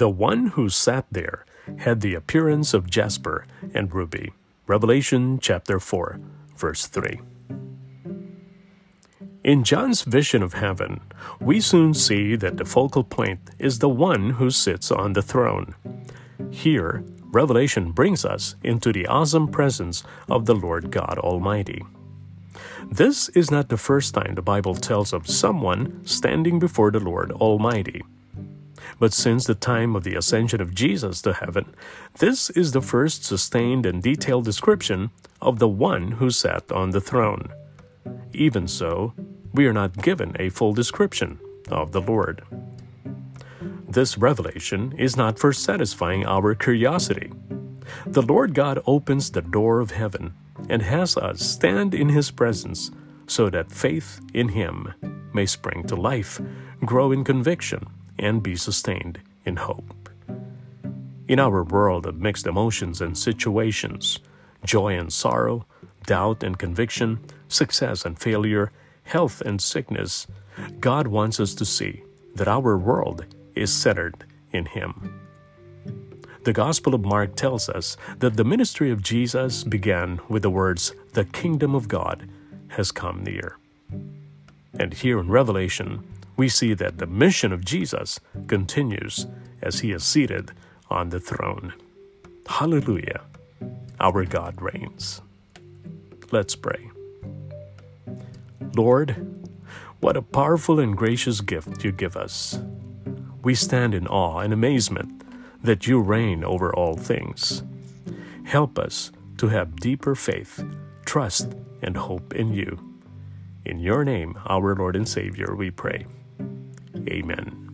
The one who sat there had the appearance of jasper and ruby. Revelation chapter 4, verse 3. In John's vision of heaven, we soon see that the focal point is the one who sits on the throne. Here, Revelation brings us into the awesome presence of the Lord God Almighty. This is not the first time the Bible tells of someone standing before the Lord Almighty. But since the time of the ascension of Jesus to heaven, this is the first sustained and detailed description of the one who sat on the throne. Even so, we are not given a full description of the Lord. This revelation is not for satisfying our curiosity. The Lord God opens the door of heaven and has us stand in His presence so that faith in Him may spring to life, grow in conviction, and be sustained in hope. In our world of mixed emotions and situations, joy and sorrow, doubt and conviction, success and failure, health and sickness, God wants us to see that our world is centered in Him. The Gospel of Mark tells us that the ministry of Jesus began with the words, The kingdom of God has come near. And here in Revelation, we see that the mission of Jesus continues as he is seated on the throne. Hallelujah! Our God reigns. Let's pray. Lord, what a powerful and gracious gift you give us. We stand in awe and amazement that you reign over all things. Help us to have deeper faith, trust, and hope in you. In your name, our Lord and Savior, we pray. Amen.